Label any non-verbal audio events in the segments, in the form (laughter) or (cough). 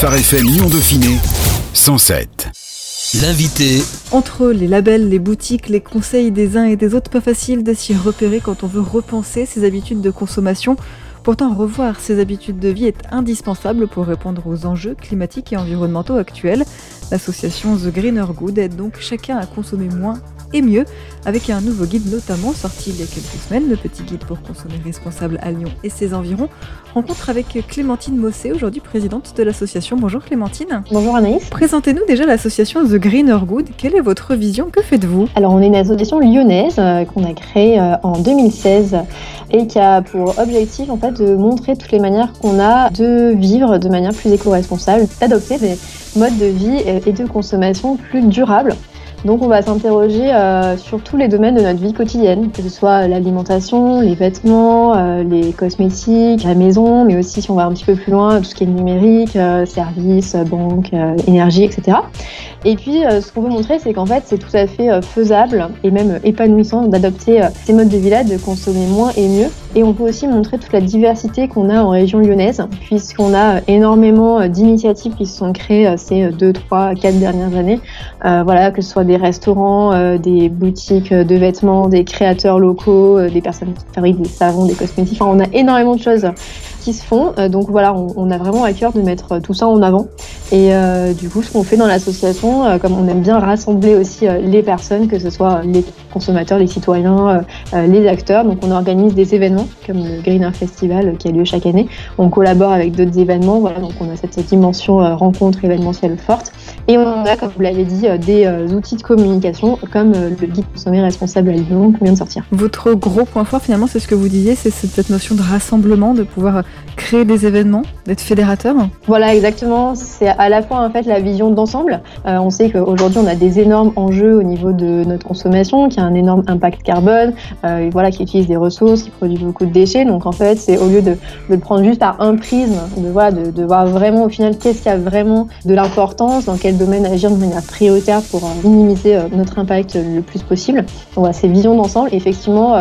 Phare FM Lyon Dauphiné 107. L'invité. Entre les labels, les boutiques, les conseils des uns et des autres, pas facile de s'y repérer quand on veut repenser ses habitudes de consommation. Pourtant, revoir ses habitudes de vie est indispensable pour répondre aux enjeux climatiques et environnementaux actuels. L'association The Greener Good aide donc chacun à consommer moins et mieux, avec un nouveau guide notamment sorti il y a quelques semaines, le petit guide pour consommer responsable à Lyon et ses environs. Rencontre avec Clémentine Mossé, aujourd'hui présidente de l'association. Bonjour Clémentine. Bonjour Anaïs. Présentez-nous déjà l'association The Greener Good. Quelle est votre vision? Que faites-vous? Alors on est une association lyonnaise euh, qu'on a créée euh, en 2016 et qui a pour objectif en fait de montrer toutes les manières qu'on a de vivre de manière plus éco-responsable, d'adopter des modes de vie et de consommation plus durables. Donc on va s'interroger euh, sur tous les domaines de notre vie quotidienne, que ce soit l'alimentation, les vêtements, euh, les cosmétiques, la maison, mais aussi si on va un petit peu plus loin, tout ce qui est numérique, euh, services, banque, énergie, etc. Et puis ce qu'on veut montrer, c'est qu'en fait c'est tout à fait faisable et même épanouissant d'adopter ces modes de vie là, de consommer moins et mieux. Et on peut aussi montrer toute la diversité qu'on a en région lyonnaise, puisqu'on a énormément d'initiatives qui se sont créées ces 2, 3, 4 dernières années. voilà, que ce soit des restaurants, euh, des boutiques de vêtements, des créateurs locaux, euh, des personnes qui fabriquent des savons, des cosmétiques. Enfin, on a énormément de choses se font. Euh, donc voilà, on, a vraiment à cœur de mettre tout ça en avant. Et du coup, ce qu'on fait dans l'association, comme on aime bien rassembler aussi les personnes, que ce soit les consommateurs, les citoyens, les acteurs, donc on organise des événements comme le Greener Festival qui a lieu chaque année. On collabore avec d'autres événements, voilà, donc on a cette dimension rencontre événementielle forte. Et on a, comme vous l'avez dit, des outils de communication comme euh, le guide consommer responsable à Lyon qu'on vient de sortir. Votre gros point fort finalement, c'est ce que vous disiez, c'est cette notion de rassemblement, de pouvoir créer des événements, d'être fédérateur Voilà, exactement. C'est à la fois en fait la vision d'ensemble. Euh, on sait qu'aujourd'hui on a des énormes enjeux au niveau de notre consommation, qui a un énorme impact carbone, euh, voilà, qui utilise des ressources, qui produit beaucoup de déchets. Donc en fait, c'est au lieu de, le prendre juste par un prisme, de, voilà, de, de voir vraiment au final qu'est-ce qui a vraiment de l'importance, dans quel domaine agir de manière prioritaire pour minimiser euh, notre impact le plus possible. On voit ces visions d'ensemble. Effectivement,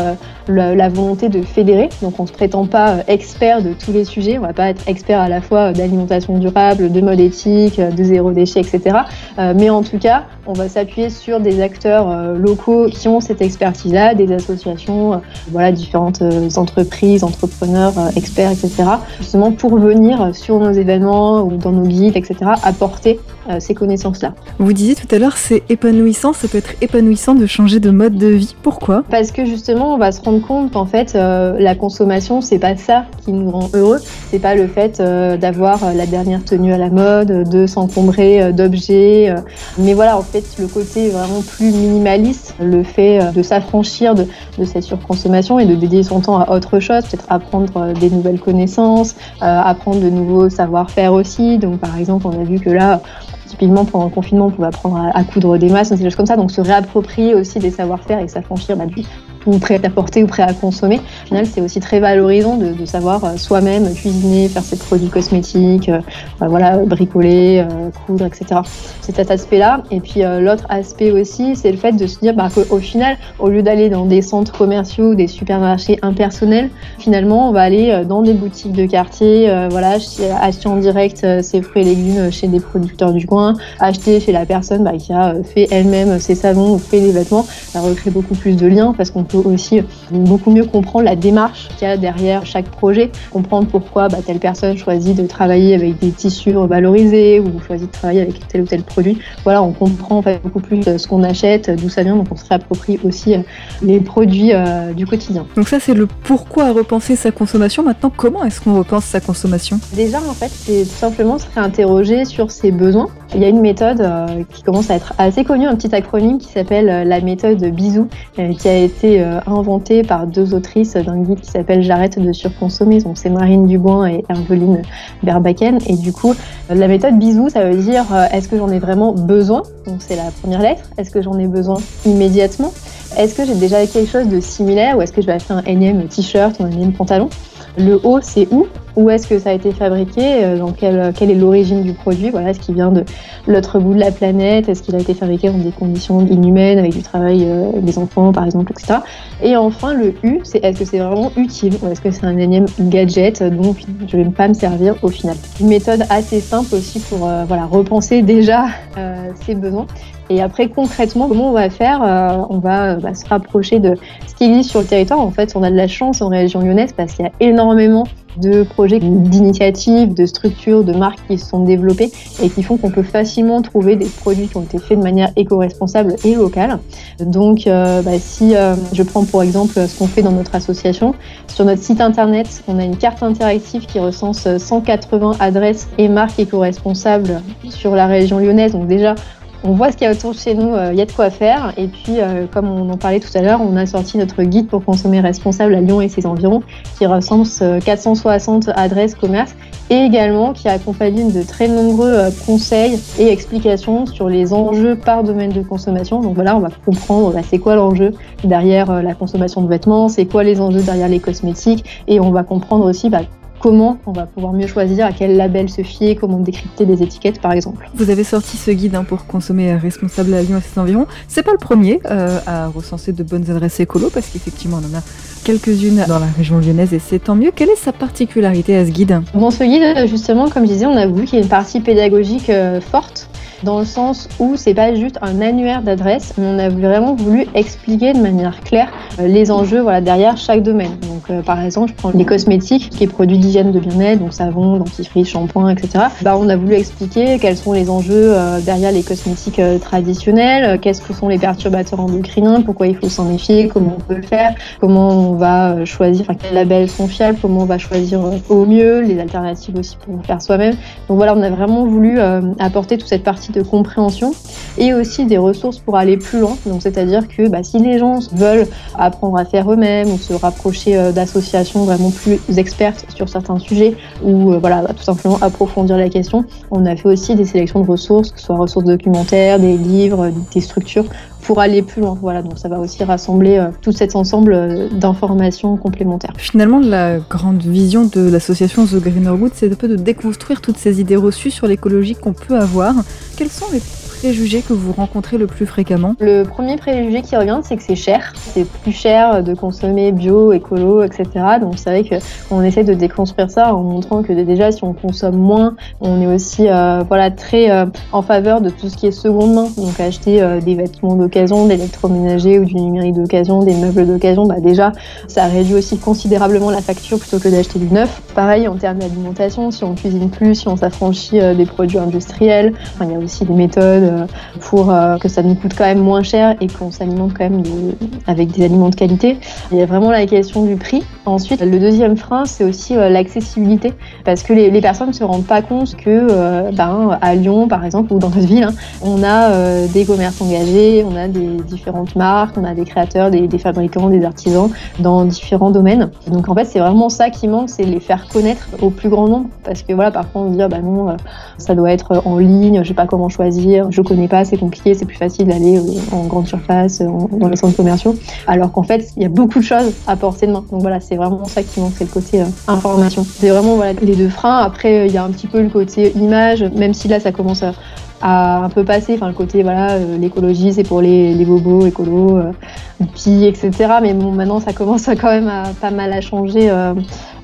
la, volonté de fédérer. Donc, on ne se prétend pas expert de tous les sujets. On ne va pas être expert à la fois d'alimentation durable, de mode éthique, de zéro déchet, etc. Mais en tout cas, on va s'appuyer sur des acteurs locaux qui ont cette expertise-là, des associations, voilà, différentes entreprises, entrepreneurs, experts, etc. Justement pour venir sur nos événements ou dans nos guides, etc. apporter ces connaissances-là. Vous disiez tout à l'heure, c'est épanouissant ça peut être épanouissant de changer de mode de vie. Pourquoi? Parce que justement, on va se rendre compte qu'en fait, euh, la consommation, c'est pas ça qui nous rend heureux. C'est pas le fait euh, d'avoir euh, la dernière tenue à la mode, de s'encombrer d'objets. mais voilà, en fait, le côté vraiment plus minimaliste, le fait de s'affranchir de, cette surconsommation et de dédier son temps à autre chose, peut-être apprendre des nouvelles connaissances, apprendre de nouveaux savoir-faire aussi. Donc, par exemple, on a vu que là, Typiquement, pendant le confinement, on pouvait apprendre à, coudre des masses, des choses comme ça. Donc, se réapproprier aussi des savoir-faire et s'affranchir bah, du tout prêt à porter ou prêt à consommer. Au final, c'est aussi très valorisant de, savoir euh, soi-même cuisiner, faire ses produits cosmétiques, euh, bah, voilà, bricoler, euh, coudre, etc. C'est cet aspect-là. Et puis, l'autre aspect aussi, c'est le fait de se dire bah, qu'au final, au lieu d'aller dans des centres commerciaux, des supermarchés impersonnels, finalement, on va aller dans des boutiques de quartier, voilà, acheter en direct ses fruits et légumes chez des producteurs du coin acheter chez la personne bah, qui a fait elle-même ses savons ou fait les vêtements, ça recrée beaucoup plus de liens parce qu'on peut aussi beaucoup mieux comprendre la démarche qu'il y a derrière chaque projet, comprendre pourquoi bah, telle personne choisit de travailler avec des tissus revalorisés ou choisit de travailler avec tel ou tel produit. Voilà, on comprend en fait beaucoup plus ce qu'on achète, d'où ça vient, donc on se réapproprie aussi euh, les produits euh, du quotidien. Donc ça c'est le pourquoi repenser sa consommation. Maintenant, comment est-ce qu'on repense sa consommation? Déjà en fait, c'est tout simplement se réinterroger sur ses besoins il y a une méthode euh, qui commence à être assez connue, un petit acronyme qui s'appelle euh, la méthode Bisou, euh, qui a été inventée par deux autrices d'un guide qui s'appelle J'arrête de surconsommer. Donc c'est Marine Dubois et Herveline Berbaken. Et du coup, la méthode Bisou, ça veut dire est-ce que j'en ai vraiment besoin? Donc c'est la première lettre. Est-ce que j'en ai besoin immédiatement? Est-ce que j'ai déjà quelque chose de similaire ou est-ce que je vais acheter un énième t-shirt ou un énième pantalon? Le O, c'est où? Où est-ce que ça a été fabriqué, dans quelle, quelle est l'origine du produit, voilà, est-ce qu'il vient de l'autre bout de la planète, est-ce qu'il a été fabriqué dans des conditions inhumaines avec du travail des enfants par exemple, etc. Et enfin le U, c'est est-ce que c'est vraiment utile ou est-ce que c'est un énième gadget dont je ne vais pas me servir au final. Une méthode assez simple aussi pour voilà, repenser déjà ses besoins et après, concrètement, comment on va faire euh, On va bah, se rapprocher de ce qui existe sur le territoire. En fait, on a de la chance en région lyonnaise parce qu'il y a énormément de projets, d'initiatives, de structures, de marques qui se sont développées et qui font qu'on peut facilement trouver des produits qui ont été faits de manière éco-responsable et locale. Donc, euh, bah, si euh, je prends pour exemple ce qu'on fait dans notre association, sur notre site internet, on a une carte interactive qui recense 180 adresses et marques éco-responsables sur la région lyonnaise. Donc déjà, on voit ce qu'il y a autour de chez nous, il euh, y a de quoi faire. Et puis, euh, comme on en parlait tout à l'heure, on a sorti notre guide pour consommer responsable à Lyon et ses environs, qui recense 460 euh, adresses commerce et également qui accompagne de très nombreux conseils et explications sur les enjeux par domaine de consommation. Donc voilà, on va comprendre bah, c'est quoi l'enjeu derrière la consommation de vêtements, c'est quoi les enjeux derrière les cosmétiques, et on va comprendre aussi bah, comment on va pouvoir mieux choisir à quel label se fier, comment décrypter des étiquettes par exemple. Vous avez sorti ce guide hein, pour consommer responsable à Lyon et ses environs. C'est pas le premier euh, à recenser de bonnes adresses écolo parce qu'effectivement on en a quelques-unes dans la région lyonnaise et c'est tant mieux. Quelle est sa particularité à ce guide? Dans ce guide, justement, comme je disais, on a voulu qu'il y ait une partie pédagogique euh, forte dans le sens où c'est pas juste un annuaire d'adresses, mais on a vraiment voulu expliquer de manière claire euh, les enjeux voilà, derrière chaque domaine. Donc, euh, par exemple, je prends les cosmétiques, qui est produit d'hygiène de bien-être, donc savon, dentifrice, shampoing, etc. Bah, on a voulu expliquer quels sont les enjeux euh, derrière les cosmétiques traditionnels, qu'est-ce que sont les perturbateurs endocriniens, pourquoi il faut s'en méfier, comment on peut le faire, comment on va choisir, enfin, quels labels sont fiables, comment on va choisir au mieux, les alternatives aussi pour faire soi-même. Donc voilà, on a vraiment voulu apporter toute cette partie de compréhension et aussi des ressources pour aller plus loin. Donc, c'est-à-dire que bah, si les gens veulent apprendre à faire eux-mêmes ou se rapprocher euh, d'associations vraiment plus expertes sur certains sujets ou euh, voilà, bah, tout simplement approfondir la question, on a fait aussi des sélections de ressources, que ce soit ressources documentaires, des livres, des structures pour aller plus loin. Voilà, donc ça va aussi rassembler euh, tout cet ensemble euh, d'informations complémentaires. Finalement, la grande vision de l'association The Greener Wood, c'est un peu de déconstruire toutes ces idées reçues sur l'écologie qu'on peut avoir. Quelles sont les préjugés que vous rencontrez le plus fréquemment? Le premier préjugé qui revient, c'est que c'est cher. C'est plus cher de consommer bio, écolo, etc. Donc c'est vrai qu'on essaie de déconstruire ça en montrant que déjà, si on consomme moins, on est aussi euh, voilà, très euh, en faveur de tout ce qui est seconde main. Donc acheter euh, des vêtements d'occasion, d'électroménager ou du numérique d'occasion, des meubles d'occasion, bah déjà, ça réduit aussi considérablement la facture plutôt que d'acheter du neuf. Pareil en termes d'alimentation, si on cuisine plus, si on s'affranchit des produits industriels, il y a aussi des méthodes pour euh, que ça nous coûte quand même moins cher et qu'on s'alimente quand même avec des aliments de qualité. Il y a vraiment la question du prix. Ensuite, le deuxième frein, c'est aussi euh, l'accessibilité parce que les, personnes ne se rendent pas compte que ben, à Lyon, par exemple, ou dans notre ville, hein, on a des commerces engagés, on a des différentes marques, on a des créateurs, des, fabricants, des artisans dans différents domaines. Donc en fait, c'est vraiment ça qui manque, c'est les faire connaître au plus grand nombre parce que voilà, parfois on se dit ah, bah non, ça doit être en ligne, je sais pas comment choisir, je connais pas, c'est compliqué, c'est plus facile d'aller euh, en grande surface, dans les centres commerciaux. Alors qu'en fait, il y a beaucoup de choses à porter de main. Donc voilà, c'est vraiment ça qui manque, c'est le côté euh, information. C'est vraiment voilà, les deux freins. Après, il y a un petit peu le côté image, même si là, ça commence à, un peu passer. Enfin, le côté, voilà, euh, l'écologie, c'est pour les, bobos, écolo, puis etc. Mais bon, maintenant, ça commence quand même à, pas mal à changer.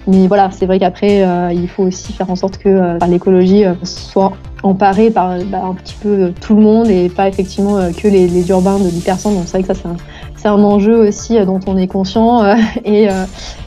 Mais voilà, c'est vrai qu'après, il faut aussi faire en sorte que l'écologie soit emparé par bah, un petit peu tout le monde et pas effectivement euh, que les, les urbains de 10 personnes. Donc c'est vrai que ça c'est un, c'est un enjeu aussi euh, dont on est conscient euh, (laughs) et, euh,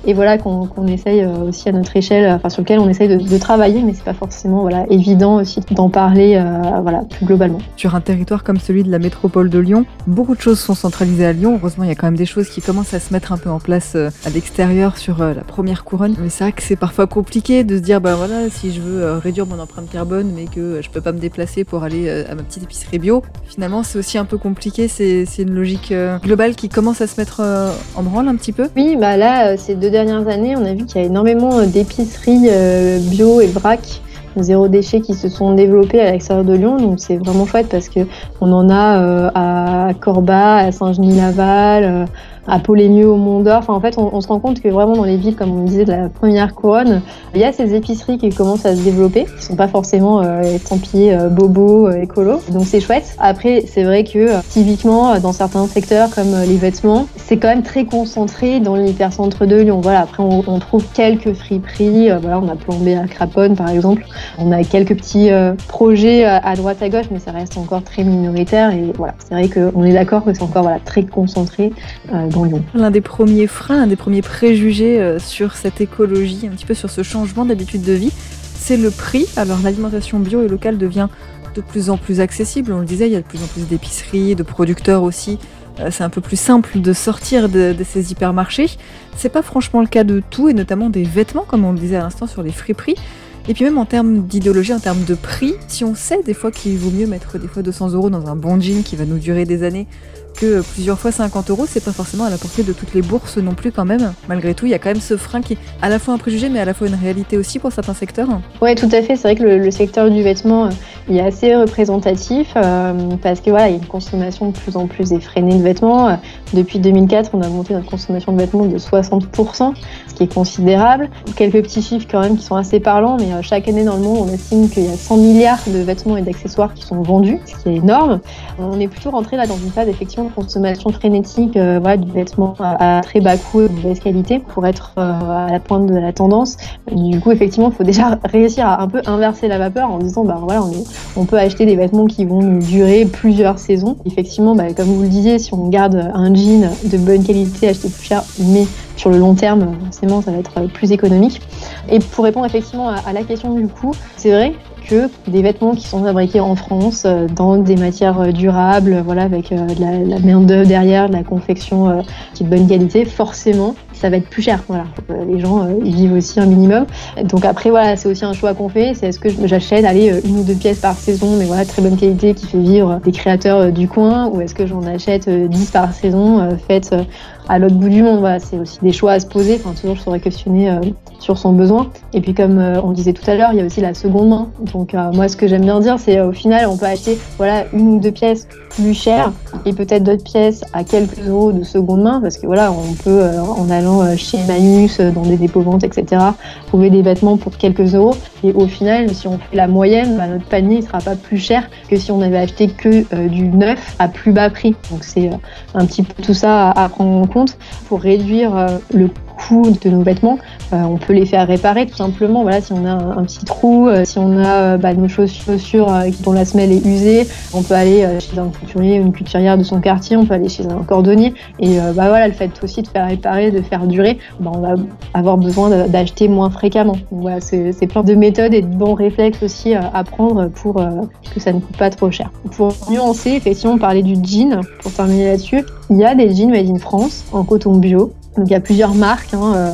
et voilà qu'on essaye aussi à notre échelle, enfin sur lequel on essaye de, travailler, mais c'est pas forcément voilà évident aussi d'en parler voilà plus globalement. Sur un territoire comme celui de la métropole de Lyon, beaucoup de choses sont centralisées à Lyon. Heureusement, il y a quand même des choses qui commencent à se mettre un peu en place à l'extérieur sur la première couronne. Mais c'est vrai que c'est parfois compliqué de se dire bah voilà si je veux réduire mon empreinte carbone, mais que je peux pas me déplacer pour aller à ma petite épicerie bio. Finalement, c'est aussi un peu compliqué. C'est une logique globale qui commence à se mettre euh, en branle un petit peu Oui, bah là, euh, ces deux dernières années, on a vu qu'il y a énormément euh, d'épiceries bio et vrac zéro déchet qui se sont développées à l'extérieur de Lyon. Donc c'est vraiment chouette parce que on en a à Corba, à Saint-Genis-Laval, à Polémieux, au Mont d'Or. Enfin, en fait, on, se rend compte que vraiment dans les villes, comme on disait, de la première couronne, il y a ces épiceries qui commencent à se développer, qui sont pas forcément euh, estampillées euh, bobo, euh, écolo. Donc c'est chouette. Après, c'est vrai que euh, typiquement dans certains secteurs comme les vêtements, c'est quand même très concentré dans l'hypercentre de Lyon. Voilà. Après, on, trouve quelques friperies. voilà, on a plombé à Craponne, par exemple. On a quelques petits projets à droite à gauche, mais ça reste encore très minoritaire. Et voilà, c'est vrai qu'on est d'accord que c'est encore voilà très concentré L'un des premiers freins, un des premiers préjugés sur cette écologie, un petit peu sur ce changement d'habitude de vie, c'est le prix. Alors l'alimentation bio et locale devient de plus en plus accessible. On le disait, il y a de plus en plus d'épiceries, de producteurs aussi. Euh, c'est un peu plus simple de sortir de, ces hypermarchés. C'est pas franchement le cas de tout, et notamment des vêtements, comme on le disait à l'instant sur les friperies. Et puis même en termes d'idéologie, en termes de prix, si on sait des fois qu'il vaut mieux mettre des fois 200 euros dans un bon jean qui va nous durer des années que plusieurs fois 50 euros, c'est pas forcément à la portée de toutes les bourses non plus quand même. Malgré tout, il y a quand même ce frein qui est à la fois un préjugé mais à la fois une réalité aussi pour certains secteurs. Oui, tout à fait. C'est vrai que le, secteur du vêtement, euh, est assez représentatif euh, parce que voilà, il y a une consommation de plus en plus effrénée de vêtements. Euh, depuis 2004, on a monté notre consommation de vêtements de 60%, ce qui est considérable. Quelques petits chiffres quand même qui sont assez parlants, mais chaque année dans le monde, on estime qu'il y a 100 milliards de vêtements et d'accessoires qui sont vendus, ce qui est énorme. On est plutôt rentré là dans une phase effectivement consommation frénétique euh, voilà, du vêtement à, très bas coût et de mauvaise qualité pour être euh, à la pointe de la tendance. Du coup, effectivement, il faut déjà (laughs) réussir à un peu inverser la vapeur en disant, bah voilà, on, on peut acheter des vêtements qui vont nous durer plusieurs saisons. Effectivement, bah, comme vous le disiez, si on garde un jean de bonne qualité, acheter plus cher, mais sur le long terme, forcément, ça va être plus économique. Et pour répondre effectivement à la question du coût, c'est vrai des vêtements qui sont fabriqués en France euh, dans des matières euh, durables, voilà, avec euh, de la, main d'œuvre derrière, de la confection qui est de bonne qualité, forcément, ça va être plus cher. Voilà, les gens ils vivent aussi un minimum. Donc après voilà, c'est aussi un choix qu'on fait. C'est est-ce que j'achète aller une ou deux pièces par saison, mais voilà très bonne qualité qui fait vivre des créateurs du coin, ou est-ce que j'en achète 10 par saison faites à l'autre bout du monde. Voilà, c'est aussi des choix à se poser, enfin toujours se questionner euh, sur son besoin. Et puis comme euh, on disait tout à l'heure, il y a aussi la seconde main. Donc euh, moi ce que j'aime bien dire, c'est au final on peut acheter voilà une ou deux pièces plus chères et peut-être d'autres pièces à quelques euros de seconde main parce que voilà on peut en allant chez Manus, dans des dépôts ventes, etc. trouver des vêtements pour quelques euros. Et au final, si on fait la moyenne, bah, notre panier ne sera pas plus cher que si on avait acheté que du neuf à plus bas prix. Donc c'est un petit peu tout ça à prendre en compte pour réduire euh, le de nos vêtements. Euh, on peut les faire réparer tout simplement. Voilà, si on a un, petit trou, euh, si on a bah, nos chaussures dont la semelle est usée, on peut aller chez un couturier, une couturière de son quartier, on peut aller chez un cordonnier. Et bah voilà, le fait aussi de faire réparer, de faire durer, bah, on va avoir besoin d'acheter moins fréquemment. voilà, c'est plein de méthodes et de bons réflexes aussi à prendre pour que ça ne coûte pas trop cher. Pour nuancer, effectivement, parler du jean, pour terminer là-dessus, il y a des jeans made in France en coton bio. Donc il y a plusieurs marques. Hein, euh,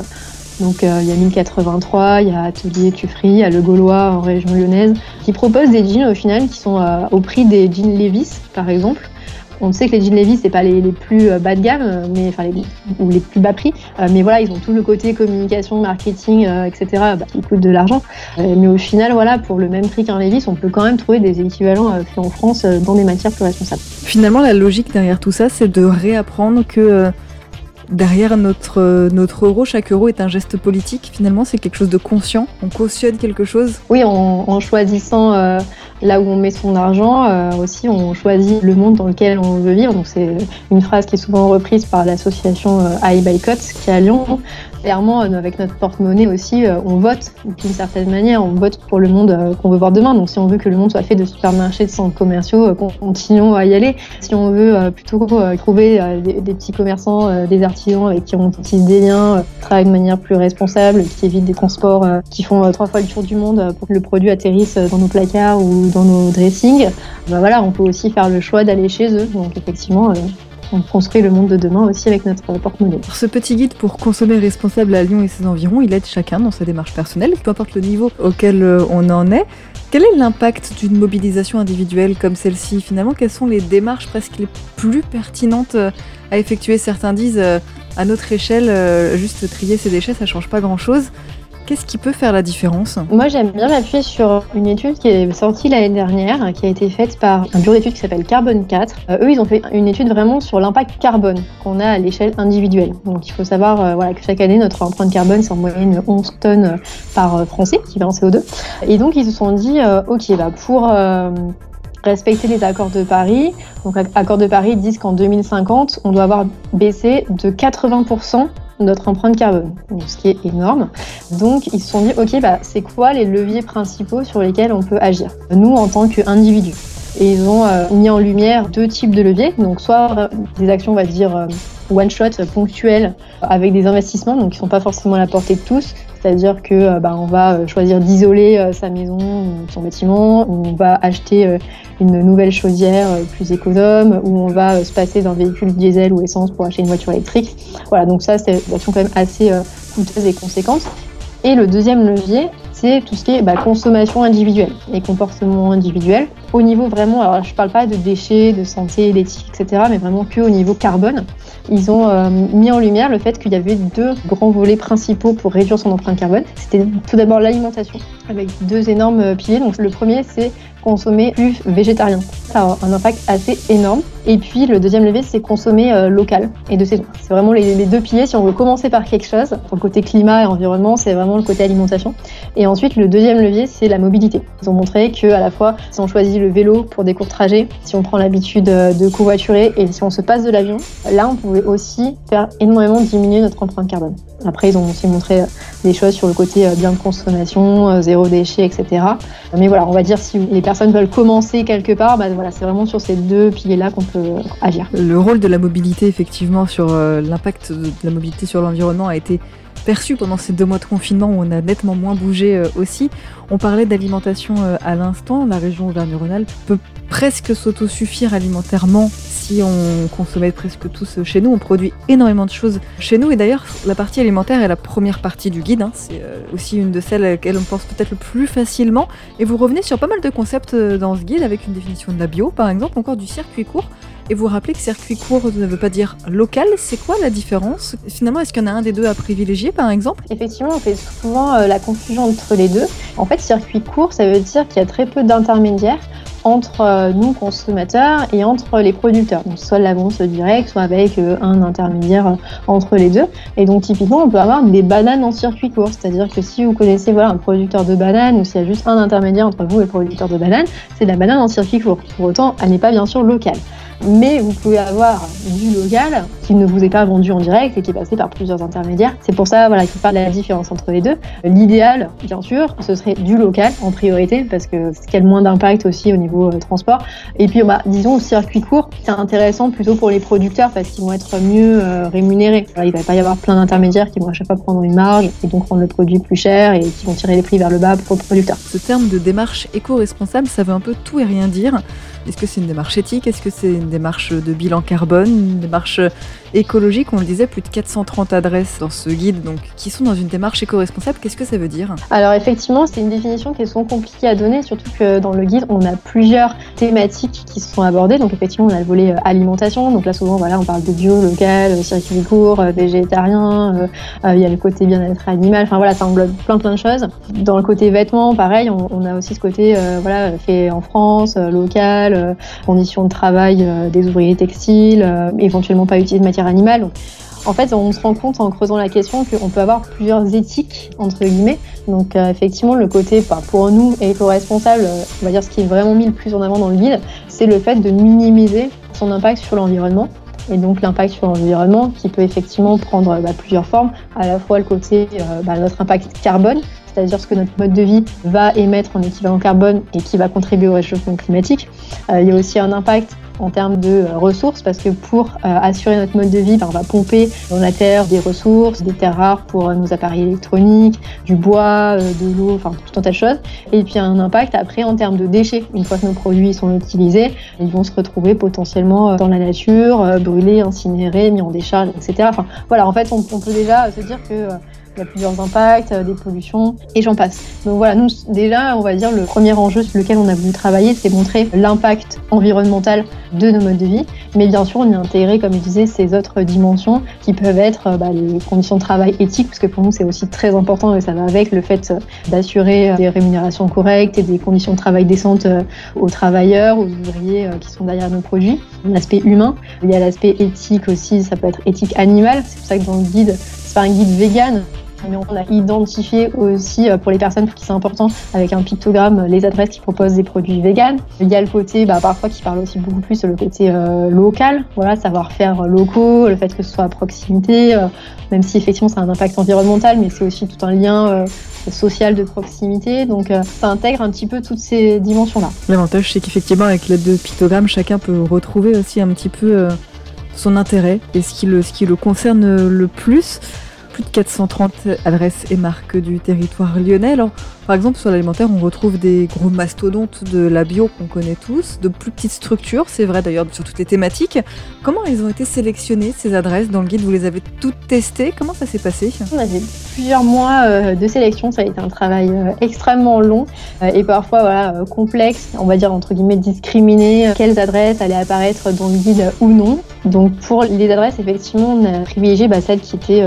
donc euh, il y a 1083, il y a Atelier Tuffry, il y a Le Gaulois en région lyonnaise, qui proposent des jeans au final qui sont euh, au prix des jeans Levis par exemple. On sait que les jeans Levi's, c'est pas les, plus bas de gamme, mais enfin les, ou les plus bas prix, mais voilà, ils ont tout le côté communication, marketing, etc. Qui coûte de l'argent. mais au final, voilà, pour le même prix qu'un Levi's, on peut quand même trouver des équivalents en France dans des matières plus responsables. Finalement, la logique derrière tout ça, c'est de réapprendre que derrière notre, notre euro, chaque euro est un geste politique. Finalement, c'est quelque chose de conscient. On cautionne quelque chose. Oui, en, choisissant euh, là où on met son argent, euh, aussi on choisit le monde dans lequel on veut vivre. Donc c'est une phrase qui est souvent reprise par l'association euh, qui est à Lyon. Clairement, avec notre porte-monnaie aussi, on vote d'une certaine manière. On vote pour le monde qu'on veut voir demain. Donc si on veut que le monde soit fait de supermarchés, de centres commerciaux, continuons à y aller. Si on veut plutôt trouver des, petits commerçants, des artistes avec qui on utilise des liens, euh, travaille de manière plus responsable, qui évite des transports euh, qui font euh, trois fois le tour du monde pour que le produit atterrisse dans nos placards ou dans nos dressings. Bah voilà, on peut aussi faire le choix d'aller chez eux. Donc effectivement, on construit le monde de demain aussi avec notre porte-monnaie. Ce petit guide pour consommer responsable à Lyon et ses environs, il aide chacun dans sa démarche personnelle, peu importe le niveau auquel on en est. Quel est l'impact d'une mobilisation individuelle comme celle-ci? Finalement, quelles sont les démarches presque les plus pertinentes à effectuer? Certains disent, euh, à notre échelle, euh, juste trier ses déchets, ça change pas grand-chose. Qu'est-ce qui peut faire la différence Moi, j'aime bien m'appuyer sur une étude qui est sortie l'année dernière, qui a été faite par un bureau d'études qui s'appelle Carbone 4. Euh, eux, ils ont fait une étude vraiment sur l'impact carbone qu'on a à l'échelle individuelle. Donc, il faut savoir euh, que chaque année, notre empreinte carbone, c'est en moyenne 11 tonnes par Français, qui va en CO2. Et donc, ils se sont dit, OK, bah, pour respecter les accords de Paris. Donc, accords de Paris disent qu'en 2050, on doit avoir baissé de 80% notre empreinte carbone, ce qui est énorme. Donc ils se sont dit, ok, bah, c'est quoi les leviers principaux sur lesquels on peut agir? Nous, en tant qu'individus. Et ils ont euh, mis en lumière deux types de leviers. Donc soit euh, des actions, on va dire, euh, one-shot, ponctuelles, avec des investissements, donc qui ne sont pas forcément à la portée de tous. C'est-à-dire que bah, on va choisir d'isoler sa maison ou son bâtiment, ou on va acheter une nouvelle chaudière plus économe, ou on va se passer d'un véhicule diesel ou essence pour acheter une voiture électrique. Voilà, donc ça, c'est une action quand même assez coûteuse et conséquente. Et le deuxième levier, tout ce qui est bah, consommation individuelle et comportement individuel. Au niveau vraiment, alors je ne parle pas de déchets, de santé, d'éthique, etc., mais vraiment que au niveau carbone. Ils ont euh, mis en lumière le fait qu'il y avait deux grands volets principaux pour réduire son empreinte carbone. C'était tout d'abord l'alimentation, avec deux énormes piliers. Donc le premier, c'est consommer plus végétarien. Ça a un impact assez énorme. Et puis le deuxième levier, c'est consommer euh, local et de saison. C'est vraiment les, deux piliers. Si on veut commencer par quelque chose, pour le côté climat et environnement, c'est vraiment le côté alimentation. Et ensuite, le deuxième levier, c'est la mobilité. Ils ont montré que à la fois, si on choisit le vélo pour des courts trajets, si on prend l'habitude euh, de covoiturer et si on se passe de l'avion, là, on pouvait aussi faire énormément diminuer notre empreinte carbone. Après, ils ont aussi montré euh, des choses sur le côté bien de consommation, zéro déchet, etc. Mais voilà, on va dire si les personnes veulent commencer quelque part, bah voilà, c'est vraiment sur ces deux piliers-là qu'on peut agir. Le rôle de la mobilité, effectivement, sur euh, l'impact de la mobilité sur l'environnement a été perçu pendant ces deux mois de confinement on a nettement moins bougé euh, aussi. On parlait d'alimentation euh, à l'instant. La région Auvergne-Rhône-Alpes peut presque s'autosuffire alimentairement si on consommait presque tous chez nous. On produit énormément de choses chez nous. Et d'ailleurs, la partie alimentaire est la première partie du guide. Hein. C'est euh, aussi une de celles à laquelle on pense peut-être le plus facilement. Et vous revenez sur pas mal de concepts dans ce guide avec une définition de la bio, par exemple, encore du circuit court. Et vous rappelez que circuit court ne veut pas dire local. C'est quoi la différence? Finalement, est-ce qu'il y en a un des deux à privilégier, par exemple? Effectivement, on fait souvent euh, la confusion entre les deux. En fait, circuit court, ça veut dire qu'il y a très peu d'intermédiaires entre euh, nous consommateurs et entre les producteurs. Donc soit la vente directe, soit avec euh, un intermédiaire entre les deux. Et donc typiquement, on peut avoir des bananes en circuit court, c'est-à-dire que si vous connaissez voilà un producteur de bananes ou s'il y a juste un intermédiaire entre vous et le producteur de bananes, c'est de la banane en circuit court. Pour autant, elle n'est pas bien sûr locale mais vous pouvez avoir du local qui ne vous est pas vendu en direct et qui est passé par plusieurs intermédiaires. C'est pour ça voilà, qu'il parle de la différence entre les deux. L'idéal, bien sûr, ce serait du local en priorité parce que c'est qu'il y a le moins d'impact aussi au niveau euh, transport. Et puis, bah, disons, le circuit court, c'est intéressant plutôt pour les producteurs parce qu'ils vont être mieux euh, rémunérés. il ne va pas y avoir plein d'intermédiaires qui vont à chaque fois prendre une marge et donc rendre le produit plus cher et qui vont tirer les prix vers le bas pour le producteur. Ce terme de démarche éco-responsable, ça veut un peu tout et rien dire. Est-ce que c'est une démarche éthique? Est-ce que c'est une démarche de bilan carbone? Une démarche écologique? On le disait, plus de 430 adresses dans ce guide, donc qui sont dans une démarche éco-responsable. Qu'est-ce que ça veut dire? Alors effectivement, c'est une définition qui est souvent compliquée à donner, surtout que dans le guide, on a plusieurs thématiques qui sont abordées. Donc effectivement, on a le volet euh, alimentation. Donc là, souvent, voilà, on parle de bio, local, euh, circuit court, euh, végétarien. Il y a le côté bien-être animal. Enfin voilà, ça englobe plein plein de choses. Dans le côté vêtements, pareil, on, a aussi ce côté voilà fait en France, local euh, conditions de travail euh, des ouvriers textiles, euh, éventuellement pas utiliser de matière animale. en fait, on se rend compte en creusant la question qu'on peut avoir plusieurs éthiques, entre guillemets. Donc, effectivement, le côté, pour nous, éco-responsable, on va dire ce qui est vraiment mis le plus en avant dans le guide, c'est le fait de minimiser son impact sur l'environnement. Et donc, l'impact sur l'environnement qui peut effectivement prendre bah, plusieurs formes, à la fois le côté, bah, notre impact carbone, c'est-à-dire ce que notre mode de vie va émettre en équivalent carbone et qui va contribuer au réchauffement climatique. Euh, il y a aussi un impact en termes de euh, ressources parce que pour euh, assurer notre mode de vie, ben, on va pomper dans la terre des ressources, des terres rares pour nos appareils électroniques, du bois, de l'eau, enfin tout un tas de choses. Et puis un impact après en termes de déchets. Une fois que nos produits sont utilisés, ils vont se retrouver potentiellement dans la nature, brûlés, incinérés, mis en décharge, etc. Enfin voilà, en fait on, on peut déjà se dire que il y a plusieurs impacts, euh, des pollutions, et j'en passe. Donc voilà, nous, déjà, on va dire, le premier enjeu sur lequel on a voulu travailler, c'est montrer l'impact environnemental de nos modes de vie. Mais bien sûr, on y a intégré, comme je disais, ces autres dimensions qui peuvent être bah, les conditions de travail éthiques, parce que pour nous, c'est aussi très important et ça va avec le fait d'assurer des rémunérations correctes et des conditions de travail décentes aux travailleurs, aux ouvriers qui sont derrière nos produits. L'aspect humain, il y a l'aspect éthique aussi, ça peut être éthique animale. C'est pour ça que dans le guide, c'est pas un guide vegan, on a identifié aussi euh, pour les personnes pour qui c'est important avec un pictogramme les adresses qui proposent des produits véganes. Il y a le côté bah, parfois qui parle aussi beaucoup plus le côté euh, local, voilà, savoir-faire locaux, le fait que ce soit à proximité, euh, même si effectivement c'est un impact environnemental, mais c'est aussi tout un lien social de proximité. Donc ça intègre un petit peu toutes ces dimensions-là. L'avantage c'est qu'effectivement avec l'aide de pictogrammes, chacun peut retrouver aussi un petit peu son intérêt et ce qui le, ce qui le concerne le plus plus de 430 adresses et marques du territoire lyonnais. Par exemple, sur l'alimentaire, on retrouve des gros mastodontes de la bio qu'on connaît tous, de plus petites structures, c'est vrai d'ailleurs sur toutes les thématiques. Comment elles ont été sélectionnées, ces adresses Dans le guide, vous les avez toutes testées? Comment ça s'est passé? On a fait plusieurs mois euh, de sélection, ça a été un travail euh, extrêmement long euh, et parfois voilà, complexe, on va dire entre guillemets discriminer quelles adresses allaient apparaître dans le guide ou non. Donc pour les adresses, effectivement, on a privilégié bah, celles qui étaient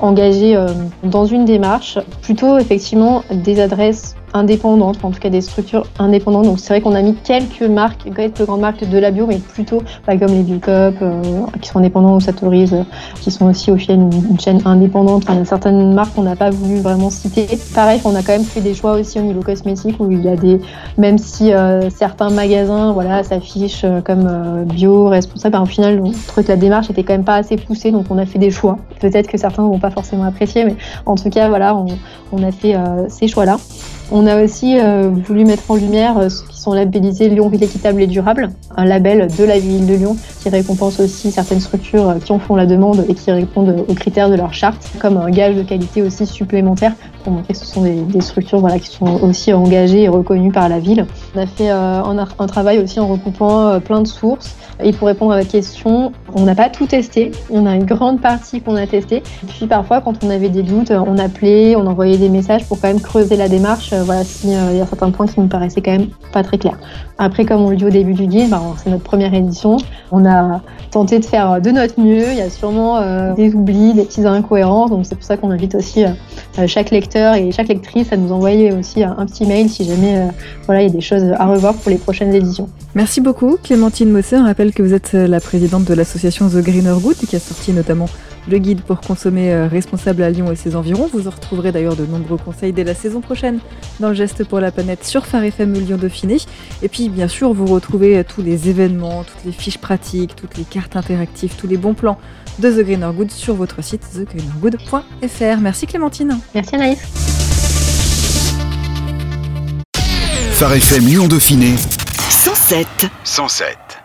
engagées dans une démarche, plutôt effectivement des adresses indépendantes, en tout cas des structures indépendantes. Donc c'est vrai qu'on a mis quelques marques, quelques grandes marques de la bio, mais plutôt pas comme les Biocop, euh, qui sont indépendants ou s'autorisent, qui sont aussi au final une, chaîne indépendante. il y a certaines marques qu'on n'a pas voulu vraiment citer. Pareil, on a quand même fait des choix aussi au niveau cosmétique où il y a des, même si euh, certains magasins, voilà, s'affichent euh, comme bio, responsable, ben, au final, on trouvait que la démarche était quand même pas assez poussée, donc on a fait des choix. Peut-être que certains vont pas forcément apprécier, mais en tout cas, voilà, on a fait ces choix-là. On a aussi euh, voulu mettre en lumière euh, ceux qui sont labellisés Lyon Ville équitable et durable, un label de la ville de Lyon qui récompense aussi certaines structures euh, qui en font la demande et qui répondent aux critères de leur charte, comme un gage de qualité aussi supplémentaire pour montrer que ce sont des, structures voilà, qui sont aussi engagées et reconnues par la ville. On a fait un, travail aussi en recoupant plein de sources. Et pour répondre à votre question, on n'a pas tout testé. On a une grande partie qu'on a testé. Et puis parfois, quand on avait des doutes, on appelait, on envoyait des messages pour quand même creuser la démarche euh, voilà, s'il euh, y a certains points qui nous paraissaient quand même pas très clairs. Après, comme on le dit au début du guide, ben, c'est notre première édition. On a tenté de faire de notre mieux. Il y a sûrement euh, des oublis, des petites incohérences. Donc c'est pour ça qu'on invite aussi chaque lecteur et chaque lectrice à nous envoyer aussi un petit mail si jamais voilà, il y a des choses à revoir pour les prochaines éditions. Merci beaucoup Clémentine Mossé. On rappelle que vous êtes la présidente de l'association The Greener Good qui a sorti notamment le guide pour consommer euh, responsable à Lyon et ses environs. Vous en retrouverez d'ailleurs de nombreux conseils dès la saison prochaine dans le geste pour la planète sur Phare FM Lyon Dauphiné. Et puis bien sûr, vous retrouvez euh, tous les événements, toutes les fiches pratiques, toutes les cartes interactives, tous les bons plans de The Greener Good sur votre site thegreenergood.fr. Merci Clémentine. Merci Anaïs. Phare FM Lyon Dauphiné 107. 107.